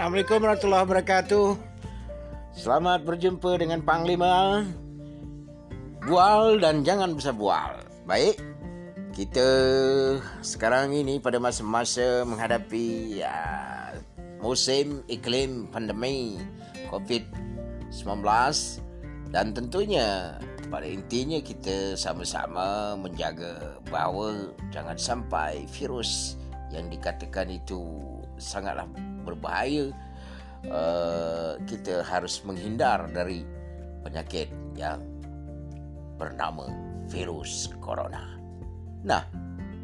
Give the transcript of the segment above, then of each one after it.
Assalamualaikum warahmatullahi wabarakatuh. Selamat berjumpa dengan Panglima. Bual dan jangan besar bual. Baik. Kita sekarang ini pada masa-masa menghadapi ya, musim iklim pandemi COVID-19 dan tentunya pada intinya kita sama-sama menjaga bahawa jangan sampai virus yang dikatakan itu sangatlah berbahaya uh, kita harus menghindar dari penyakit yang bernama virus corona. Nah,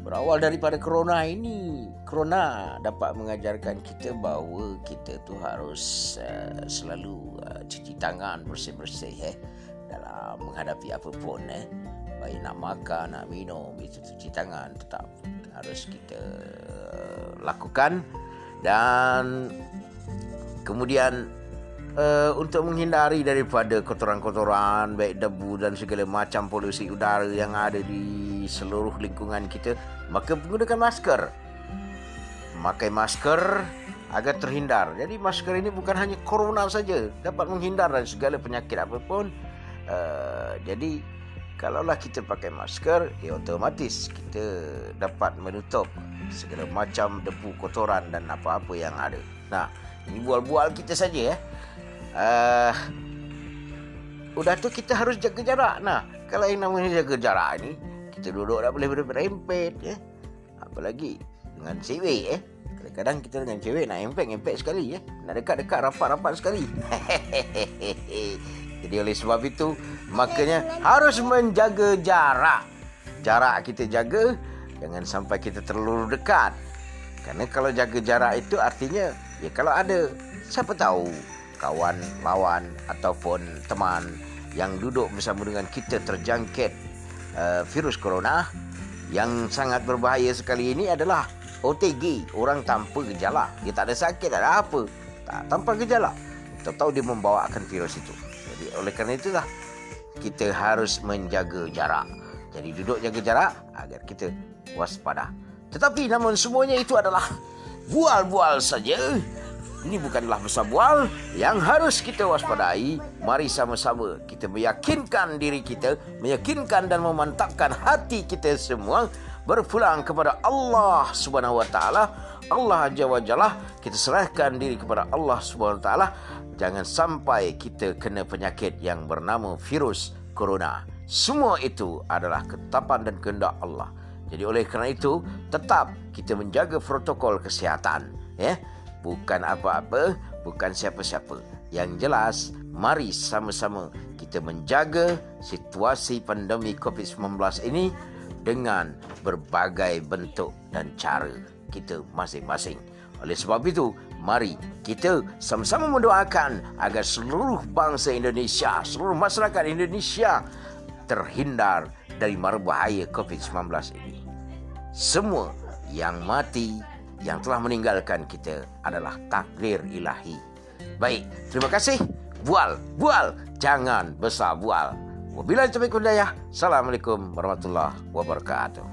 berawal daripada corona ini, corona dapat mengajarkan kita bahawa kita tu harus uh, selalu uh, cuci tangan bersih-bersih eh dalam menghadapi apa pun eh. Baik nak makan, nak minum, itu cuci tangan tetap harus kita lakukan dan kemudian uh, untuk menghindari daripada kotoran-kotoran baik debu dan segala macam polusi udara yang ada di seluruh lingkungan kita maka menggunakan masker. Memakai masker agar terhindar. Jadi masker ini bukan hanya corona saja dapat menghindar dari segala penyakit apapun uh, jadi kalaulah kita pakai masker ya otomatis kita dapat menutup segala macam debu kotoran dan apa-apa yang ada. Nah, ini bual-bual kita saja ya. Uh, udah tu kita harus jaga jarak. Nah, kalau yang namanya jaga jarak ni, kita duduk tak boleh berempet ya. Apalagi dengan cewek ya. Kadang-kadang kita dengan cewek nak empet-empet sekali ya. Nak dekat-dekat rapat-rapat sekali. Jadi oleh sebab itu, makanya harus menjaga jarak. Jarak kita jaga, Jangan sampai kita terlalu dekat. Karena kalau jaga jarak itu artinya ya kalau ada siapa tahu kawan, lawan ataupun teman yang duduk bersama dengan kita terjangkit uh, virus corona yang sangat berbahaya sekali ini adalah OTG, orang tanpa gejala. Dia tak ada sakit, tak ada apa. Tak, tanpa gejala. Kita tahu dia membawakan virus itu. Jadi oleh kerana itulah kita harus menjaga jarak. Jadi duduk jaga jarak agar kita waspada. Tetapi namun semuanya itu adalah bual-bual saja. Ini bukanlah besar bual yang harus kita waspadai. Mari sama-sama kita meyakinkan diri kita, meyakinkan dan memantapkan hati kita semua berpulang kepada Allah Subhanahu wa taala. Allah Azza wa Jalla, kita serahkan diri kepada Allah Subhanahu wa taala. Jangan sampai kita kena penyakit yang bernama virus corona. Semua itu adalah ketetapan dan kehendak Allah. Jadi oleh kerana itu, tetap kita menjaga protokol kesihatan. Ya? Bukan apa-apa, bukan siapa-siapa. Yang jelas, mari sama-sama kita menjaga situasi pandemi COVID-19 ini dengan berbagai bentuk dan cara kita masing-masing. Oleh sebab itu, mari kita sama-sama mendoakan agar seluruh bangsa Indonesia, seluruh masyarakat Indonesia terhindar dari mara bahaya COVID-19 ini. Semua yang mati, yang telah meninggalkan kita adalah takdir ilahi. Baik, terima kasih. Bual, bual, jangan besar bual. Wabillahi taufiq. Assalamualaikum warahmatullahi wabarakatuh.